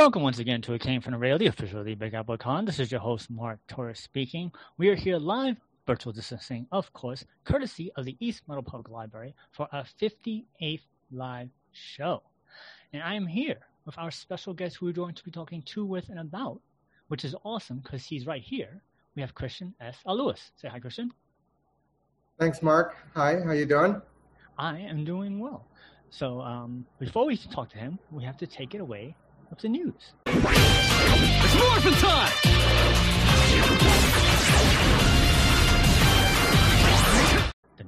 Welcome once again to A Came From the Radio, the official of the Big Apple Con. This is your host, Mark Torres speaking. We are here live, virtual distancing, of course, courtesy of the East Meadow Public Library for our 58th live show. And I am here with our special guest who we're going to be talking to, with, and about, which is awesome because he's right here. We have Christian S. Lewis. Say hi, Christian. Thanks, Mark. Hi, how you doing? I am doing well. So um, before we talk to him, we have to take it away with the news. It's morphin' time!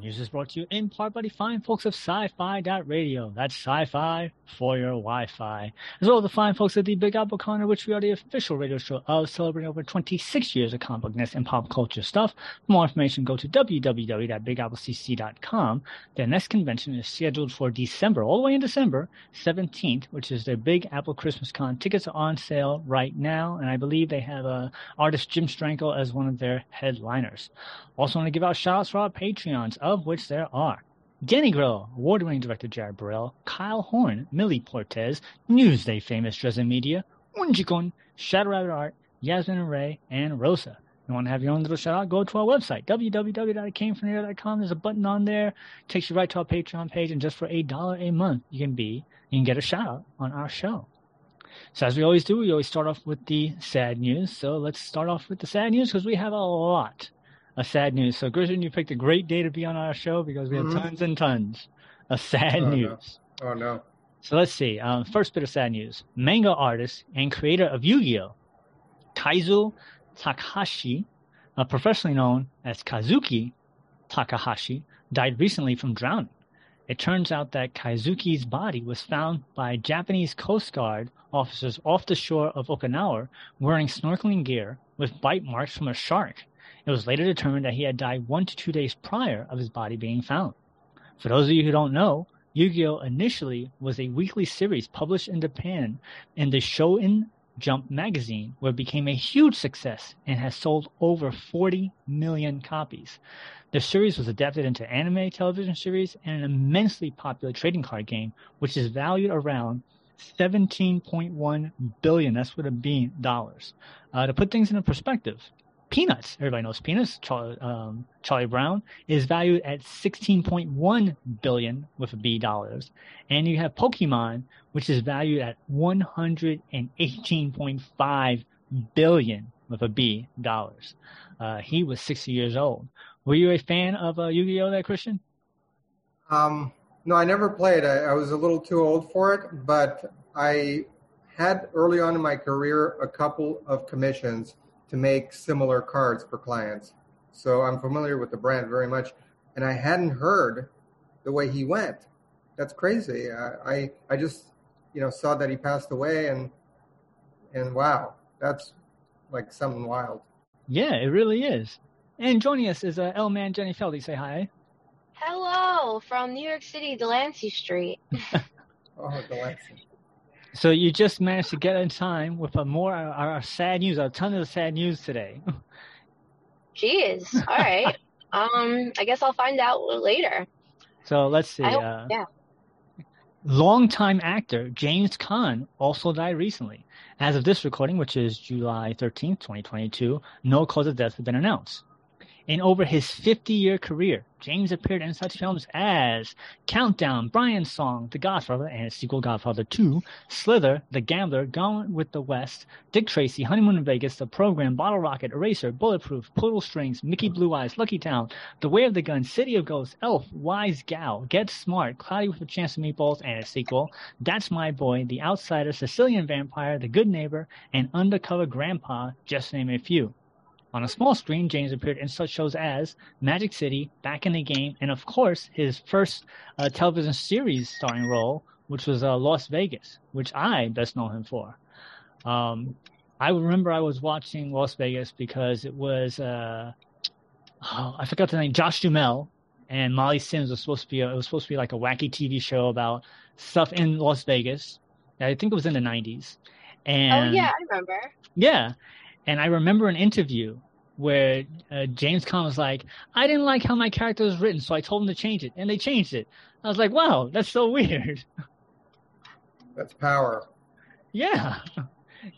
News is brought to you in part by the fine folks of sci-fi.radio. That's sci-fi for your Wi-Fi. As well as the fine folks at the Big Apple Corner, which we are the official radio show of celebrating over 26 years of comic bookness and pop culture stuff. For more information, go to www.bigapplecc.com. Their next convention is scheduled for December, all the way in December 17th, which is their Big Apple Christmas Con. Tickets are on sale right now, and I believe they have uh, artist Jim Steranko as one of their headliners. Also want to give out shout outs for our Patreons, of which there are Danny Grill, award-winning director Jared Burrell, Kyle Horn, Millie Portez, Newsday famous Dresden Media, Unjikon, Shadow Rabbit Art, Yasmin and Ray, and Rosa. You want to have your own little shout out? Go to our website, www.itcamefromhere.com. There's a button on there, takes you right to our Patreon page, and just for a dollar a month, you can be, you can get a shout out on our show. So as we always do, we always start off with the sad news. So let's start off with the sad news because we have a lot of sad news. So, Christian, you picked a great day to be on our show because we have mm-hmm. tons and tons of sad oh, news. No. Oh, no. So, let's see. Um, first bit of sad news manga artist and creator of Yu Gi Oh! Kazuo Takahashi, uh, professionally known as Kazuki Takahashi, died recently from drowning. It turns out that Kazuki's body was found by Japanese Coast Guard officers off the shore of Okinawa wearing snorkeling gear with bite marks from a shark it was later determined that he had died one to two days prior of his body being found. For those of you who don't know, Yu-Gi-Oh! initially was a weekly series published in Japan in the Shonen Jump magazine, where it became a huge success and has sold over 40 million copies. The series was adapted into anime television series and an immensely popular trading card game, which is valued around 17.1 billion. That's with a B dollars. Uh, to put things into perspective, Peanuts, everybody knows Peanuts, Charlie, um, Charlie Brown, is valued at 16.1 billion with a B dollars. And you have Pokemon, which is valued at 118.5 billion with a B dollars. Uh, he was 60 years old. Were you a fan of uh, Yu-Gi-Oh! That Christian? Um, no, I never played. I, I was a little too old for it, but I had early on in my career a couple of commissions to make similar cards for clients. So I'm familiar with the brand very much, and I hadn't heard the way he went. That's crazy. I I, I just you know saw that he passed away, and and wow, that's like something wild. Yeah, it really is. And joining us is uh, L Man Jenny Feldy. Say hi. Hello from New York City, Delancey Street. oh, Delancey. So you just managed to get in time with a more our, our sad news, a ton of sad news today. Jeez. All right. um, I guess I'll find out later. So let's see. Hope, uh, yeah. Longtime actor James Caan also died recently. As of this recording, which is July 13th, 2022, no cause of death has been announced. In over his 50 year career, James appeared in such films as Countdown, Brian's Song, The Godfather, and its sequel Godfather 2, Slither, The Gambler, Gone with the West, Dick Tracy, Honeymoon in Vegas, The Program, Bottle Rocket, Eraser, Bulletproof, Poodle Springs, Mickey Blue Eyes, Lucky Town, The Way of the Gun, City of Ghosts, Elf, Wise Gal, Get Smart, Cloudy with a Chance of Meatballs, and its sequel, That's My Boy, The Outsider, Sicilian Vampire, The Good Neighbor, and Undercover Grandpa, just name a few. On a small screen, James appeared in such shows as Magic City, Back in the Game, and of course, his first uh, television series starring role, which was uh, Las Vegas, which I best know him for. Um, I remember I was watching Las Vegas because it was, uh, oh, I forgot the name, Josh Duhamel and Molly Sims was supposed to be, a, it was supposed to be like a wacky TV show about stuff in Las Vegas. I think it was in the 90s. And oh yeah, I remember. Yeah. And I remember an interview where uh, James Caan was like, I didn't like how my character was written, so I told him to change it. And they changed it. I was like, wow, that's so weird. That's power. Yeah.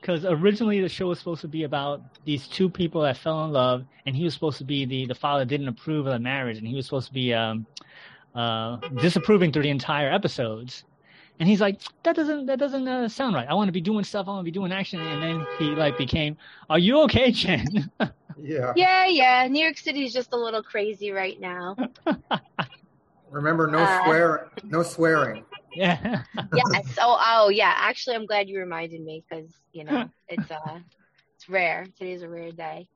Because originally the show was supposed to be about these two people that fell in love, and he was supposed to be the, the father didn't approve of the marriage, and he was supposed to be um, uh, disapproving through the entire episodes. And he's like, that doesn't that doesn't uh, sound right. I want to be doing stuff. I want to be doing action. And then he like became, are you okay, Jen? Yeah. Yeah, yeah. New York City is just a little crazy right now. Remember, no Uh, swear, no swearing. yeah. yes. Oh, oh, yeah. Actually, I'm glad you reminded me because you know it's uh, it's rare. Today's a rare day.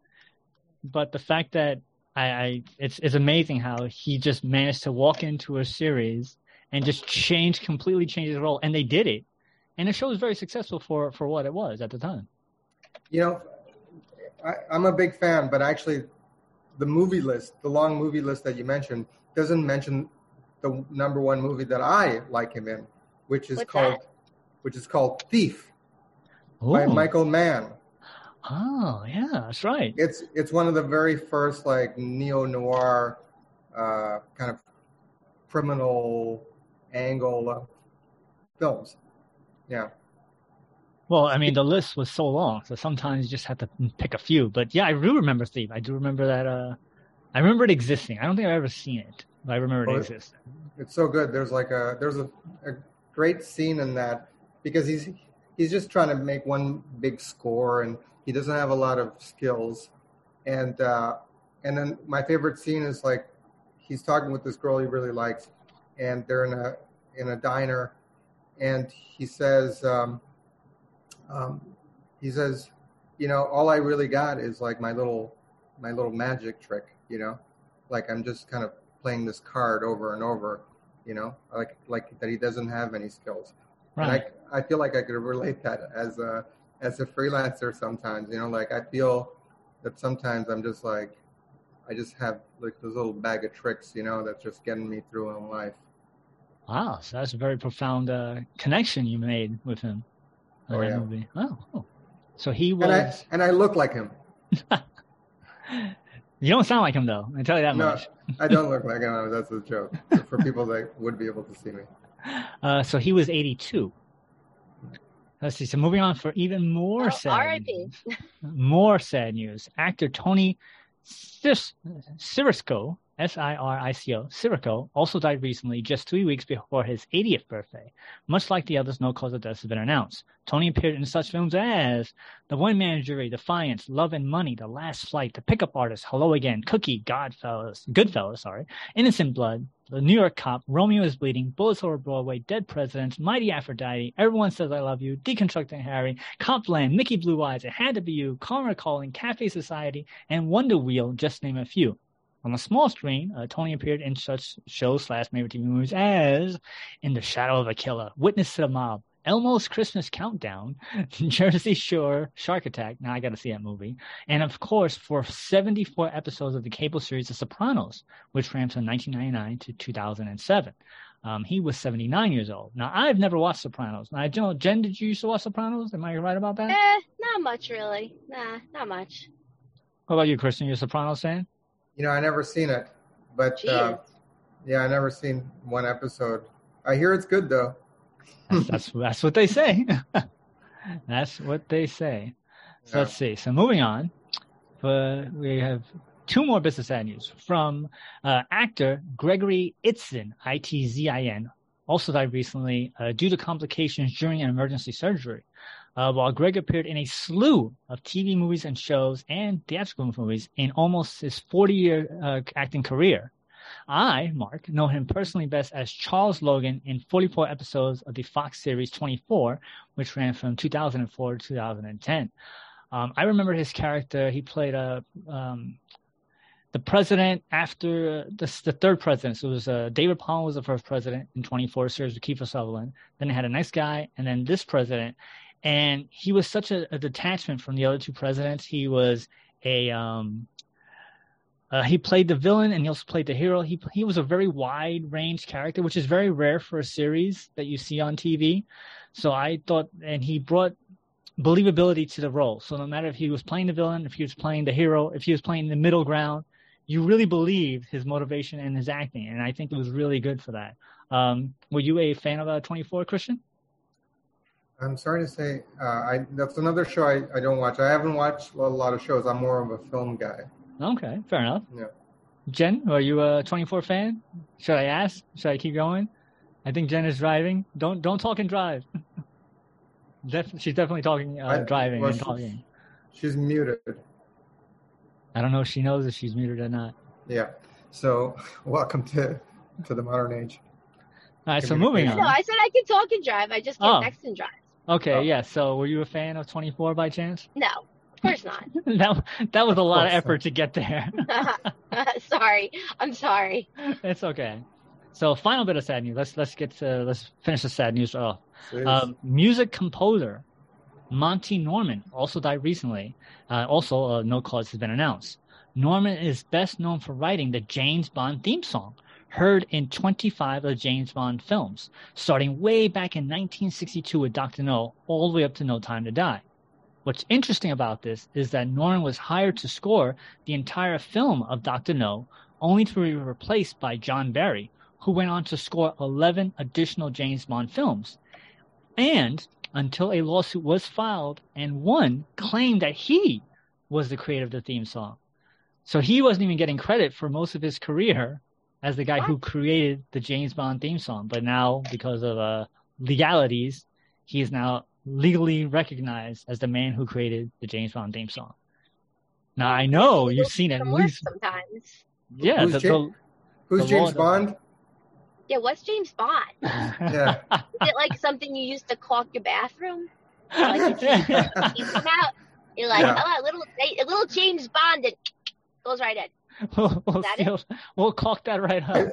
but the fact that I, I it's it's amazing how he just managed to walk into a series and just change completely change his role and they did it and the show was very successful for for what it was at the time You know, I, I'm a big fan, but actually, the movie list, the long movie list that you mentioned, doesn't mention the number one movie that I like him in, which is What's called, that? which is called Thief by Michael Mann. oh yeah that's right It's it's one of the very first like neo noir uh, kind of criminal angle of films. Yeah. well i mean the list was so long so sometimes you just have to pick a few but yeah i do remember thief i do remember that uh i remember it existing i don't think i've ever seen it but i remember it existed it's so good. There's like a there's a, a great scene in that because he's he's just trying to make one big score and he doesn't have a lot of skills and uh, and then my favorite scene is like he's talking with this girl he really likes and they're in a in a diner and he says um, um, he says you know all I really got is like my little my little magic trick you know like I'm just kind of playing this card over and over you know, like like that he doesn't have any skills. right And I I feel like I could relate that as a as a freelancer sometimes, you know, like I feel that sometimes I'm just like I just have like this little bag of tricks, you know, that's just getting me through in life. Wow so that's a very profound uh connection you made with him Oh, yeah. movie oh, oh. so he was And I and I look like him. You don't sound like him though. I tell you that No, much. I don't look like him. That's a joke for people that would be able to see me. Uh, so he was 82. Let's see. So moving on for even more Oh, sad, R.I.P.. news. more sad news. Actor Tony Sis- Sirico, S-I-R-I-C-O, also died recently, just three weeks before his 80th birthday. Much like the others, no cause of death has been announced. Tony appeared in such films as The One Man Jury, Defiance, Love and Money, The Last Flight, The Pickup Artist, Hello Again, Cookie, Godfellas, Goodfellas, sorry, Innocent Blood, The New York Cop, Romeo is Bleeding, Bullets Over Broadway, Dead Presidents, Mighty Aphrodite, Everyone Says I Love You, Deconstructing Harry, Copland, Mickey Blue Eyes, It Had to Be You, Karma Calling, Cafe Society, and Wonder Wheel, just name a few. On the small screen, uh, Tony appeared in such shows slash major TV movies as In the Shadow of a Killer, Witness to the Mob, Elmo's Christmas Countdown, Jersey Shore, Shark Attack. Now I got to see that movie. And of course, for 74 episodes of the cable series The Sopranos, which ran from 1999 to 2007. Um, he was 79 years old. Now, I've never watched Sopranos. Now, I don't know, Jen, did you used to watch Sopranos? Am I right about that? Eh, not much really. Nah, not much. What about you, Christian? You a Sopranos fan? You know, I never seen it, but uh, yeah, I never seen one episode. I hear it's good though. That's, that's, that's what they say. that's what they say. So Yeah. let's see. So moving on, uh, we have two more business ad news from uh, actor Gregory Itzin, I-T-Z-I-N, also died recently uh, due to complications during an emergency surgery. Uh, while Greg appeared in a slew of TV movies and shows and theatrical movies in almost his 40-year uh, acting career, I, Mark, know him personally best as Charles Logan in 44 episodes of the Fox series 24, which ran from 2004 to 2010. Um, I remember his character. He played a um, the president after uh, the, the third president. So it was uh, David Palmer was the first president in 24 series with Kiefer Sutherland. Then they had a nice guy, and then this president. And he was such a, a detachment from the other two presidents. He was a um, uh, he played the villain and he also played the hero. He he was a very wide range character, which is very rare for a series that you see on TV. So I thought, and he brought believability to the role. So no matter if he was playing the villain, if he was playing the hero, if he was playing the middle ground, you really believed his motivation and his acting, and I think it was really good for that. Um, were you a fan of uh, 24, Christian? I'm sorry to say, uh, I that's another show I, I don't watch. I haven't watched a lot of shows. I'm more of a film guy. Okay, fair enough. Yeah. Jen, are you a 24 fan? Should I ask? Should I keep going? I think Jen is driving. Don't don't talk and drive. Def- she's definitely talking, uh, I- driving well, and she's- talking. She's muted. I don't know if she knows if she's muted or not. Yeah. So welcome to to the modern age. All right, so moving Communication. No. I said I could talk and drive. I just can't Oh. text and drive. Okay, Oh. yeah. So were you a fan of 24 by chance? No, of course not. that that was a lot of course effort not. to get there. sorry, I'm sorry. it's okay. So final bit of sad news. Let's let's get to let's finish the sad news off. Jeez. Um, music composer Monty Norman also died recently. Uh, also, a no cause has been announced. Norman is best known for writing the James Bond theme song, heard in 25 of James Bond films, starting way back in 1962 with Dr. No, all the way up to No Time to Die. What's interesting about this is that Norman was hired to score the entire film of Dr. No, only to be replaced by John Barry, who went on to score 11 additional James Bond films. And until a lawsuit was filed and one claimed that he was the creator of the theme song. So he wasn't even getting credit for most of his career as the guy who created the James Bond theme song. But now, because of uh, legalities, he is now legally recognized as the man who created the James Bond theme song. Now I know you've seen it at least, sometimes. yeah. Who's the- James- Who's the James Bond? Yeah, what's James Bond? Yeah. Is it like something you use to caulk your bathroom? Like you, you come out, you're like, Yeah. oh, a little, a little James Bond, and goes right in. we'll, we'll, that steal- we'll caulk that right up.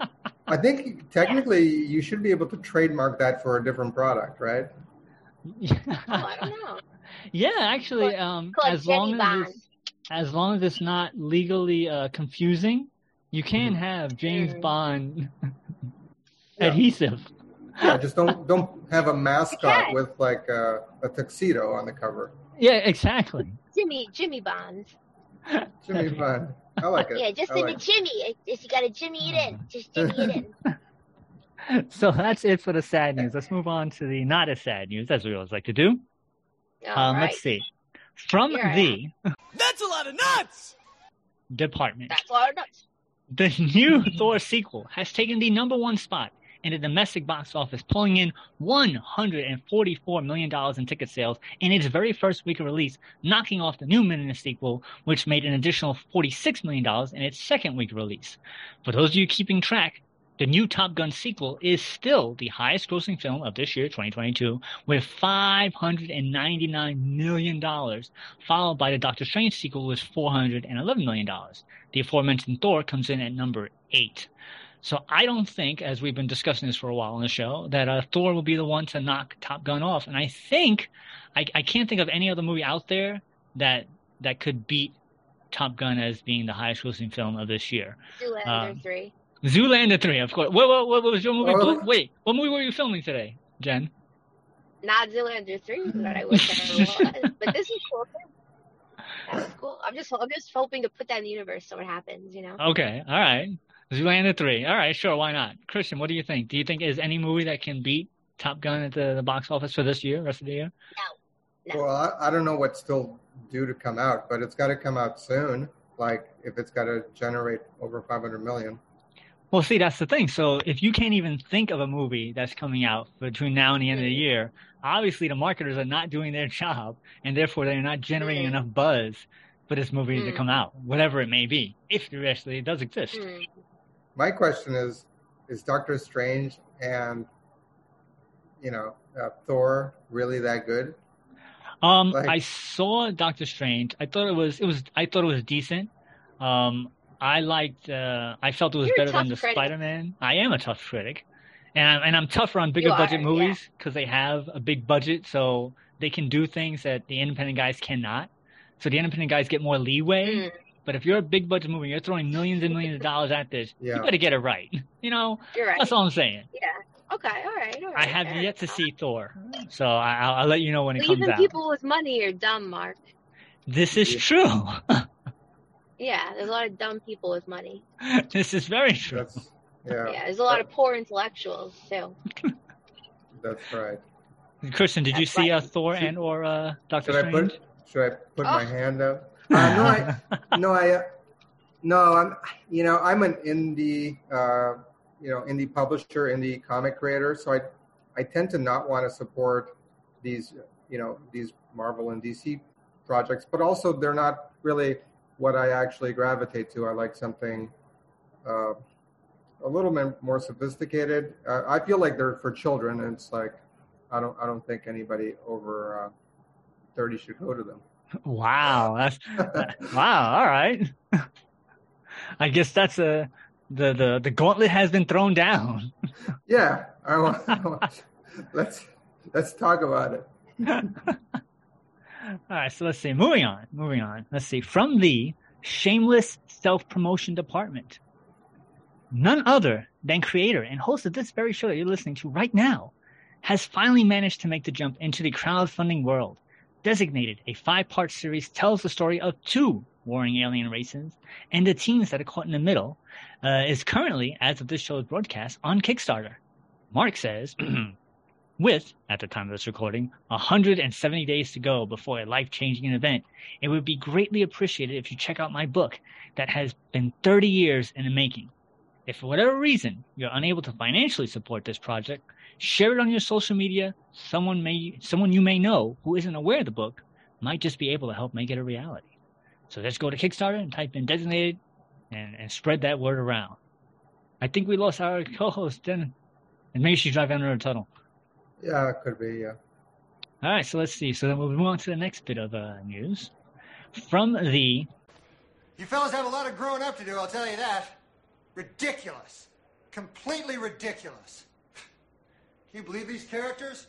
I think technically you should be able to trademark that for a different product, right? Oh, I don't know. yeah, actually, um, Called as long Jenny as it's, as long as it's not legally uh, confusing, you can Mhm. have James Mm. Bond Yeah. adhesive. Yeah, just don't don't have a mascot with like a, a tuxedo on the cover. Yeah, exactly. Jimmy, Jimmy Bond. Jimmy Bond. I like it. Yeah, just I in like the Jimmy. It- Just you gotta Jimmy it in. Just Jimmy it in. So that's it for the sad news. Let's move on to the not as sad news, as we always like to do. All Um, right. Let's see. From Here the That's a lot of nuts! department. That's all nuts. The new Thor sequel has taken the number one spot in the domestic box office, pulling in $144 million in ticket sales in its very first week of release, knocking off the new Minion sequel, which made an additional $46 million in its second week release. For those of you keeping track, the new Top Gun sequel is still the highest grossing film of this year, 2022, with $599 million, followed by the Doctor Strange sequel with $411 million. The aforementioned Thor comes in at number eight. So I don't think, as we've been discussing this for a while on the show, that uh, Thor will be the one to knock Top Gun off. And I think I, I can't think of any other movie out there that that could beat Top Gun as being the highest grossing film of this year. Zoolander Um, 3. Zoolander three, of course. What, what, what was your movie? Oh. Wait, what movie were you filming today, Jen? Not Zoolander 3, but I wish I was. But this is cool. That's cool. I'm just I'm just hoping to put that in the universe so it happens, you know? Okay, all right. Zoolander three. All right, sure, why not? Christian, what do you think? Do you think is any movie that can beat Top Gun at the, the box office for this year, rest of the year? No. Well, I, I don't know what's still due to come out, but it's got to come out soon. Like if it's got to generate over 500 million. Well, see, that's the thing. So if you can't even think of a movie that's coming out between now and the end of the Mhm. year, obviously the marketers are not doing their job, and therefore they're not generating Mhm. enough buzz for this movie to Mm. come out, whatever it may be, if it actually does exist. My question is: Is Doctor Strange and you know uh, Thor really that good? Um, Like- I saw Doctor Strange. I thought it was it was I thought it was decent. Um, I liked. Uh, I felt it was better than the critic. Spider Man. I am a tough critic, and I'm, and I'm tougher on bigger You budget yeah. movies because they have a big budget, so they can do things that the independent guys cannot. So the independent guys get more leeway. Mm, But if you're a big budget movie, you're throwing millions and millions of dollars at this. Yeah. You better get it right. You know, you're right. that's all I'm saying. Yeah. Okay. All right. All right. I have fair yet to see Thor, so I, I'll, I'll let you know when it Well, comes even out. people with money are dumb, Mark. This is Yeah. true. Yeah, there's a lot of dumb people with money. this is very true. That's yeah, Yeah, there's a lot of poor intellectuals too. that's right. Christian, did you That's see uh, right. Thor and or uh, Doctor Should I Strange? put should I put my Oh. hand up? Uh, no, I no, I uh, no, I'm you know I'm an indie uh, you know indie publisher, indie comic creator, so I I tend to not want to support these you know these Marvel and DC projects, but also they're not really what I actually gravitate to. I like something uh, a little bit more sophisticated. Uh, I feel like they're for children, and it's like I don't I don't think anybody over uh, thirty should go to them. Wow, that's wow. All right. I guess that's a the the the gauntlet has been thrown down. Yeah, I want, I want- let's let's talk about it. All right, so let's see. Moving on, moving on. Let's see. From the shameless self promotion department, none other than creator and host of this very show that you're listening to right now has finally managed to make the jump into the crowdfunding world. Designated a five part series tells the story of two warring alien races and the teens that are caught in the middle, uh, is currently, as of this show's broadcast, on Kickstarter. Mark says, with, at the time of this recording, 170 days to go before a life changing event, it would be greatly appreciated if you check out my book that has been 30 years in the making. If for whatever reason you're unable to financially support this project, share it on your social media. Someone may, someone you may know who isn't aware of the book might just be able to help make it a reality. So let's go to Kickstarter and type in designated and, and spread that word around. I think we lost our co-host, then, and maybe she's driving under a tunnel. Yeah, it could be. Yeah. All right, so let's see. So then we'll move on to the next bit of uh, news. From the You fellas have a lot of growing up to do, I'll tell you that. Ridiculous. Completely ridiculous. Can you believe these characters?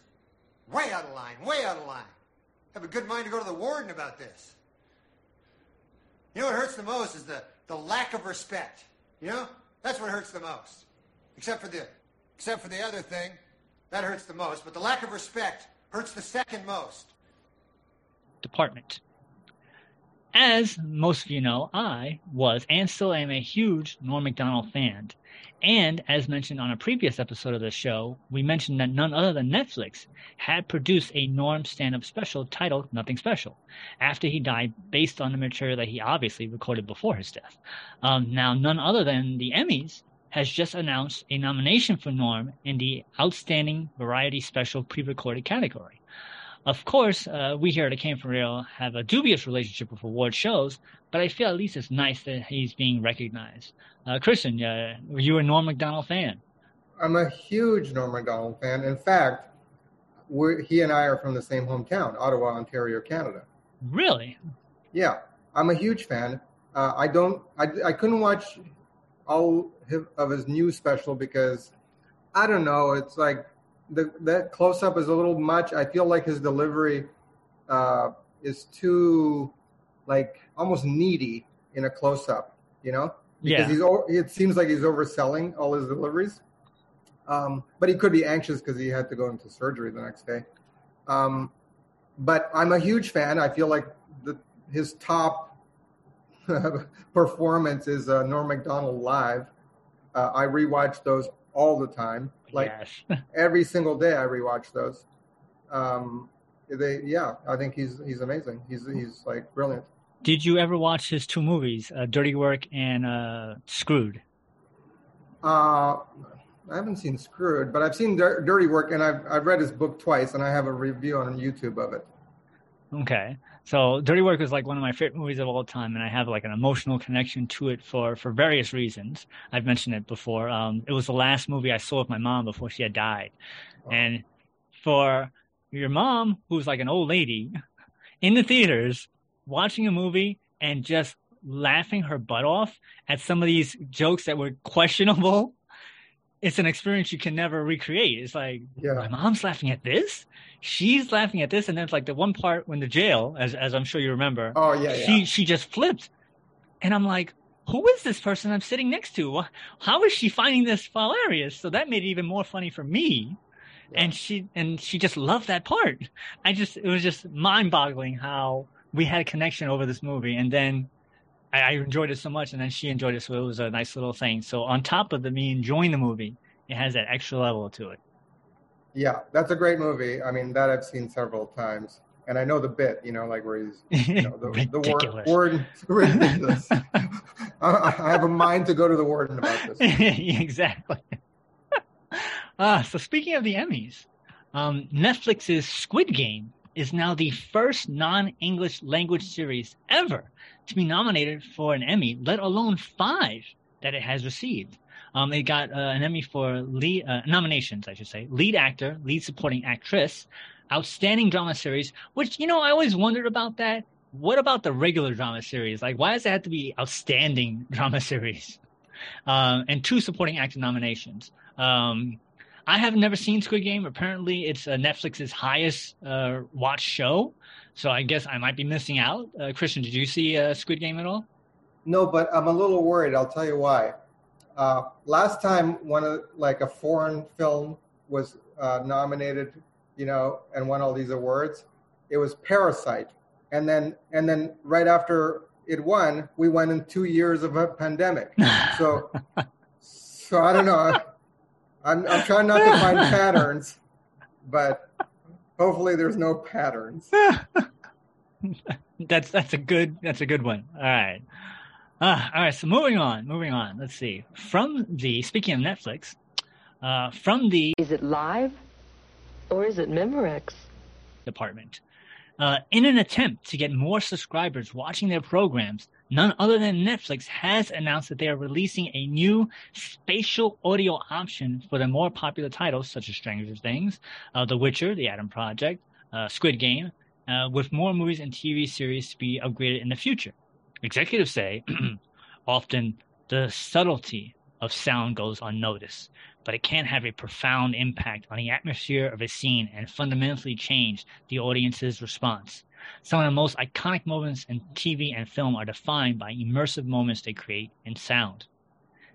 Way out of line, way out of line. Have a good mind to go to the warden about this. You know what hurts the most is the, the lack of respect. You know? That's what hurts the most. Except for the except for the other thing. That hurts the most. But the lack of respect hurts the second most. department. As most of you know, I was and still am a huge Norm Macdonald fan. And as mentioned on a previous episode of the show, we mentioned that none other than Netflix had produced a Norm stand up special titled Nothing Special after he died, based on the material that he obviously recorded before his death. Um, now, none other than the Emmys has just announced a nomination for Norm in the Outstanding Variety Special pre recorded category. Of course, uh, we here at Came From Real have a dubious relationship with award shows, but I feel at least it's nice that he's being recognized. Uh, Christian, uh, were you a Norm Macdonald fan? I'm a huge Norm Macdonald fan. In fact, he and I are from the same hometown, Ottawa, Ontario, Canada. Really? Yeah, I'm a huge fan. Uh, I don't. I, I couldn't watch all of his new special because I don't know. It's like the that close up is a little much. I feel like his delivery uh, is too like almost needy in a close up. You know, because Yeah. he's it seems like he's overselling all his deliveries. Um, but he could be anxious because he had to go into surgery the next day. Um, but I'm a huge fan. I feel like the, his top performance is uh, Norm Macdonald live. Uh, I rewatch those all the time, like yes. every single day. I rewatch those. Um, they, yeah, I think he's he's amazing. He's he's like brilliant. Did you ever watch his two movies, uh, Dirty Work and uh, Screwed? Uh, I haven't seen Screwed, but I've seen Dirty Work, and I've I've read his book twice, and I have a review on YouTube of it. Okay. So Dirty Work is like one of my favorite movies of all time, and I have like an emotional connection to it for, for various reasons. I've mentioned it before. Um, it was the last movie I saw with my mom before she had died. Wow. And for your mom, who's like an old lady, in the theaters watching a movie and just laughing her butt off at some of these jokes that were questionable. It's an experience you can never recreate. It's like Yeah. my mom's laughing at this, she's laughing at this, and then it's like the one part when the jail, as as I'm sure you remember, Oh yeah, yeah. she she just flipped, and I'm like, who is this person I'm sitting next to? How is she finding this hilarious? So that made it even more funny for me. And she and she just loved that part. I just it was just mind boggling how we had a connection over this movie, and then I, I enjoyed it so much, and then she enjoyed it, so it was a nice little thing. So on top of the me enjoying the movie, it has that extra level to it. Yeah, that's a great movie. I mean, that I've seen several times, and I know the bit. You know, like where he's you know, the, the word, word ridiculous. I, I have a mind to go to the warden about this. exactly. uh, so speaking of the Emmys, um, Netflix's Squid Game is now the first non-English language series ever to be nominated for an Emmy, let alone five that it has received. Um, it got uh, an Emmy for lead uh, nominations, I should say, lead actor, lead supporting actress, outstanding drama series. Which you know, I always wondered about that. What about the regular drama series? Like, why does it have to be outstanding drama series? Um, and two supporting actor nominations. Um, I have never seen Squid Game. Apparently, it's uh, Netflix's highest uh, watched show. So I guess I might be missing out. Uh, Christian, did you see uh, Squid Game at all? No, but I'm a little worried. I'll tell you why. Uh, last time, one of like a foreign film was uh, nominated, you know, and won all these awards. It was Parasite, and then and then right after it won, we went in two years of a pandemic. So, so I don't know. I'm I'm trying not to find patterns, but hopefully there's no patterns. that's that's a good that's a good one. All right. Uh, all right, so moving on, moving on. Let's see. From the speaking of Netflix, uh, from the Is it live or is it Memorex? department, uh, in an attempt to get more subscribers watching their programs, none other than Netflix has announced that they are releasing a new spatial audio option for the more popular titles such as Stranger Things, uh, The Witcher, The Adam Project, uh, Squid Game, uh, with more movies and TV series to be upgraded in the future. Executives say often the subtlety of sound goes unnoticed, but it can have a profound impact on the atmosphere of a scene and fundamentally change the audience's response. Some of the most iconic moments in TV and film are defined by immersive moments they create in sound.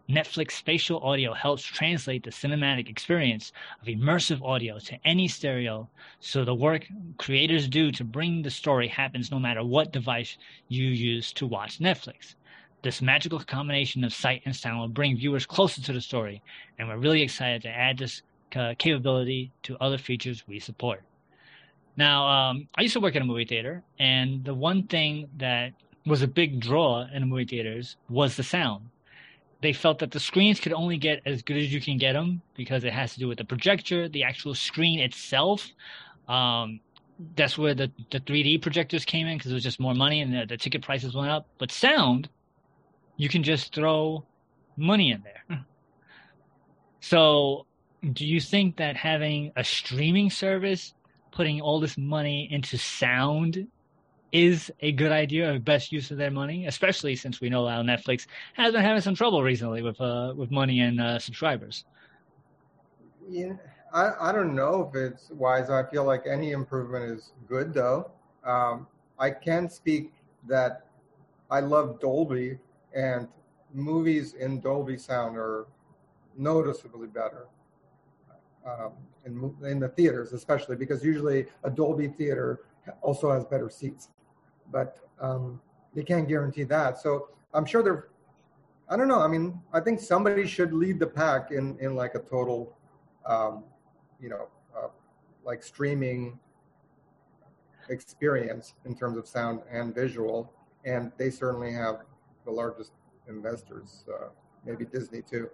Netflix spatial audio helps translate the cinematic experience of immersive audio to any stereo, so the work creators do to bring the story happens no matter what device you use to watch Netflix. This magical combination of sight and sound will bring viewers closer to the story, and we're really excited to add this uh, capability to other features we support. Now, um, I used to work at a movie theater, and the one thing that was a big draw in the movie theaters was the sound they felt that the screens could only get as good as you can get them because it has to do with the projector, the actual screen itself. Um, that's where the, the 3D projectors came in because it was just more money and the, the ticket prices went up. But sound, you can just throw money in there. So, do you think that having a streaming service, putting all this money into sound, is a good idea, a best use of their money, especially since we know how Netflix has been having some trouble recently with uh, with money and uh, subscribers. Yeah, I, I don't know if it's wise. I feel like any improvement is good, though. Um, I can speak that I love Dolby, and movies in Dolby sound are noticeably better um, in, in the theaters, especially because usually a Dolby theater also has better seats, but um, they can't guarantee that. So I'm sure they're. I don't know. I mean, I think somebody should lead the pack in in like a total um, you know, uh, like streaming experience in terms of sound and visual. And they certainly have the largest investors, uh, maybe Disney too.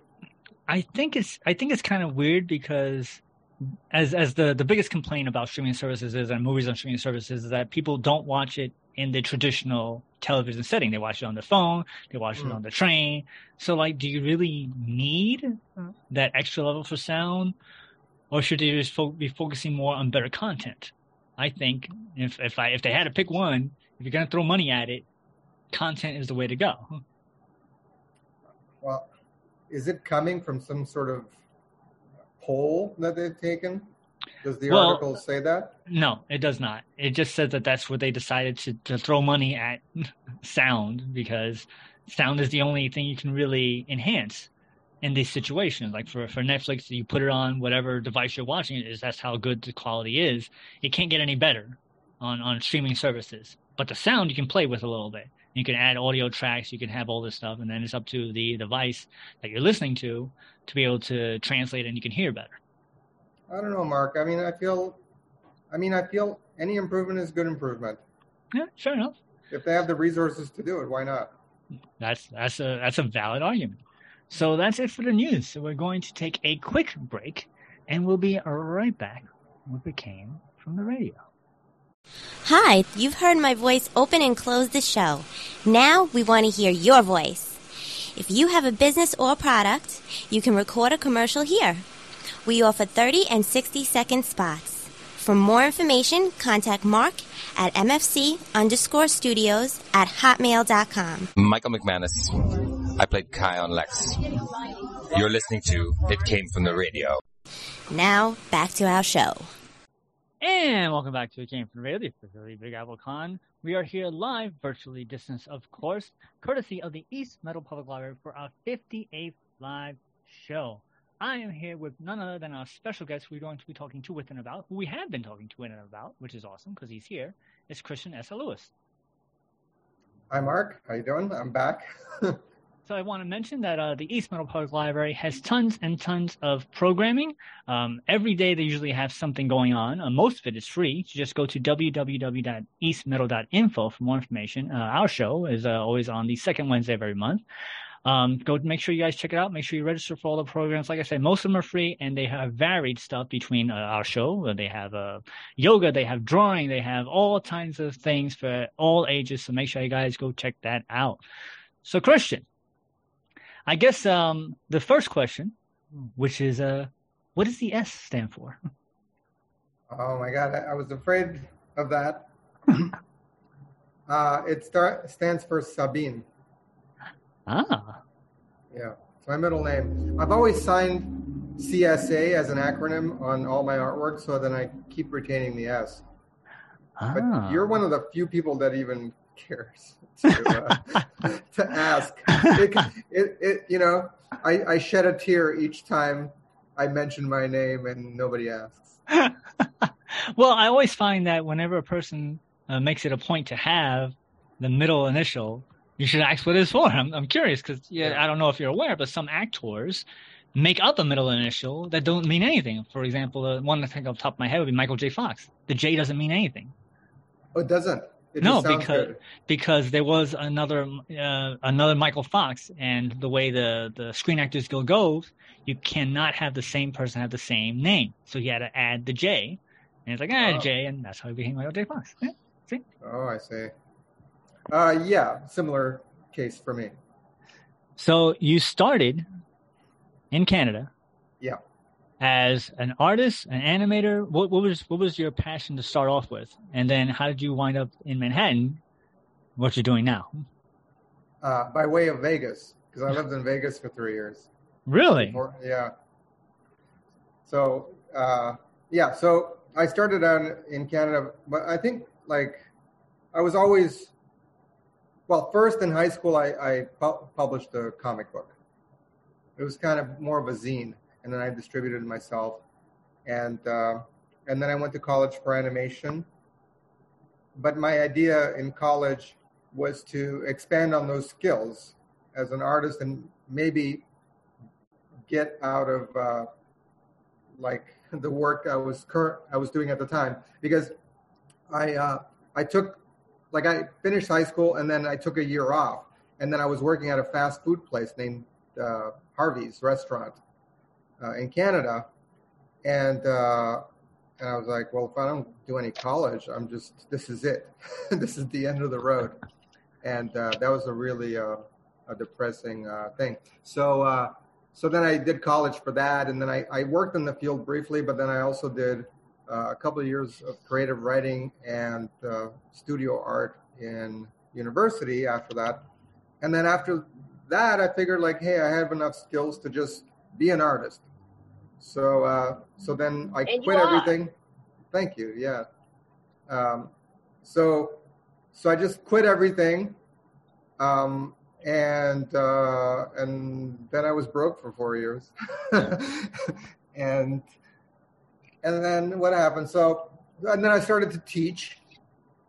I think it's I think it's kind of weird because as as the the biggest complaint about streaming services is and movies on streaming services is that people don't watch it in the traditional television setting. They watch it on the phone, they watch mm. it on the train. So like do you really need that extra level for sound? Or should they just fo- be focusing more on better content? I think if if I if they had to pick one, if you're gonna throw money at it, content is the way to go. Well, is it coming from some sort of poll that they've taken? Does the Well- article say that? No, it does not. It just says that that's what they decided to, to throw money at sound because sound is the only thing you can really enhance in these situations. Like for, for Netflix, you put it on whatever device you're watching it is. That's how good the quality is. It can't get any better on, on streaming services. But the sound you can play with a little bit. You can add audio tracks. You can have all this stuff, and then it's up to the device that you're listening to to be able to translate and you can hear better. I don't know, Mark. I mean, I feel, I mean, I feel any improvement is good improvement. Yeah, fair enough. If they have the resources to do it, why not? That's that's a that's a valid argument. So that's it for the news. So we're going to take a quick break, and we'll be right back with the came from the radio. Hi, you've heard my voice open and close the show. Now we want to hear your voice. If you have a business or product, you can record a commercial here. We offer 30 and 60 second spots. For more information, contact Mark at MFC underscore studios at hotmail.com. Michael McManus. I played Kai on Lexx. You're listening to It Came From the Radio. Now, back to our show. And welcome back to It Came from the Radio, the Big Apple Con. We are here live, virtually distanced, of course, courtesy of the East Meadow Public Library for our 58th live show. I am here with none other than our special guest we're going to be talking to with and about, who we have been talking to and about, which is awesome because he's here. It's Christian S. Lewis. Hi, Mark. How you doing? I'm back. So I want to mention that uh, the East Meadow Public Library has tons and tons of programming. Um, every day they usually have something going on. Uh, most of it is free. You just go to www.eastmeadow.info for more information. Uh, our show is uh, always on the second Wednesday of every month. Um, go make sure you guys check it out. Make sure you register for all the programs. Like I said, most of them are free and they have varied stuff between uh, our show. Uh, They have uh, yoga, they have drawing, they have all kinds of things for all ages. So make sure you guys go check that out. So Christian, I guess um, the first question, which is, uh, what does the S stand for? Oh my God, I, I was afraid of that. uh, it start, stands for Sabine. Ah, Yeah, it's my middle name. I've always signed CSA as an acronym on all my artwork, so then I keep retaining the S. ah. But you're one of the few people that even cares to, uh, to ask. It, it, it, you know, I, I shed a tear each time I mention my name and nobody asks. well, I always find that whenever a person uh, makes it a point to have the middle initial, you should ask what it's for. I'm, I'm curious because yeah, Yeah. I don't know if you're aware, but some actors make up a middle initial that don't mean anything. For example, the one I think off the top of my head would be Michael J. Fox. The J doesn't mean anything. Oh, it doesn't. It No, because good. because there was another uh, another Michael Fox, and the way the the Screen Actors Guild goes, you cannot have the same person have the same name. So he had to add the J, and it's like ah Oh. J, and that's how he became Michael J. Fox. Yeah, see, Oh, I see. Uh, yeah, similar case for me. so you started in Canada Yeah. As an artist, an animator. What, what was what was your passion to start off with, and then how did you wind up in Manhattan? What you're doing now? Uh, by way of Vegas, because I lived in Vegas for three years. Really? Before- yeah. So uh, yeah, so I started out in Canada, but I think like I was always well. First in high school, I, I pu- published a comic book. It was kind of more of a zine, and then I distributed myself, and uh, and then I went to college for animation. But my idea in college was to expand on those skills as an artist and maybe get out of uh, like the work I was current I was doing at the time. Because I uh, I took like I finished high school and then I took a year off. And then I was working at a fast food place named uh, Harvey's Restaurant uh, in Canada and uh, and I was like well if I don't do any college I'm just this is it this is the end of the road and uh, that was a really uh, a depressing uh, thing so. Uh, so then I did college for that, and then I, I worked in the field briefly, but then I also did a couple of years of creative writing and studio art in university after that. And then after that, I figured like, hey, I have enough skills to just be an artist. So uh, so then I And quit everything. Thank you. Yeah. Um, so so I just quit everything. Um, and uh, and then I was broke for four years, and and then what happened? So and then I started to teach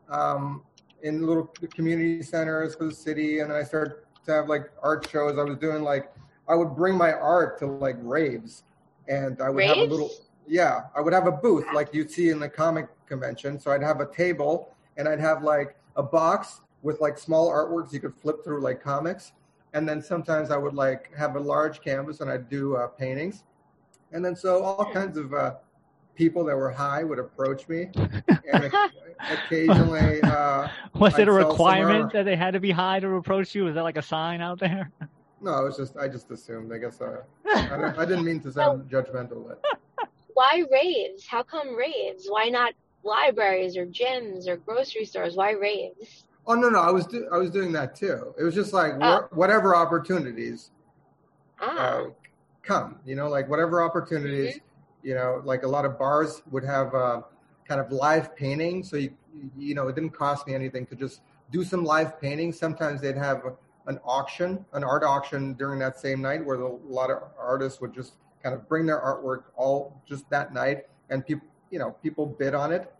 um, in little community centers for the city, and then I started to have like art shows. I was doing like I would bring my art to like raves, and I would have a little yeah, I would have a booth like you'd see in the comic convention. So I'd have a table, and I'd have like a box with like small artworks you could flip through like comics, and then sometimes I would like have a large canvas and I'd do uh, paintings, and then so all kinds of uh, people that were high would approach me, and occasionally. Uh, Was I'd it a requirement that they had to be high to approach you? Was that like a sign out there? No, it was just I just assumed. I guess uh, I, I didn't mean to sound judgmental. But Why raves? How come raves? Why not libraries or gyms or grocery stores? Why raves? oh no, no, I was do, I was doing that too. It was just like Oh. wha- whatever opportunities Ah, uh, come. You know, like whatever opportunities. You know, like a lot of bars would have uh, kind of live painting. So you you know, it didn't cost me anything to just do some live painting. Sometimes they'd have an auction, an art auction during that same night, where the, a lot of artists would just kind of bring their artwork all just that night, and people you know people bid on it,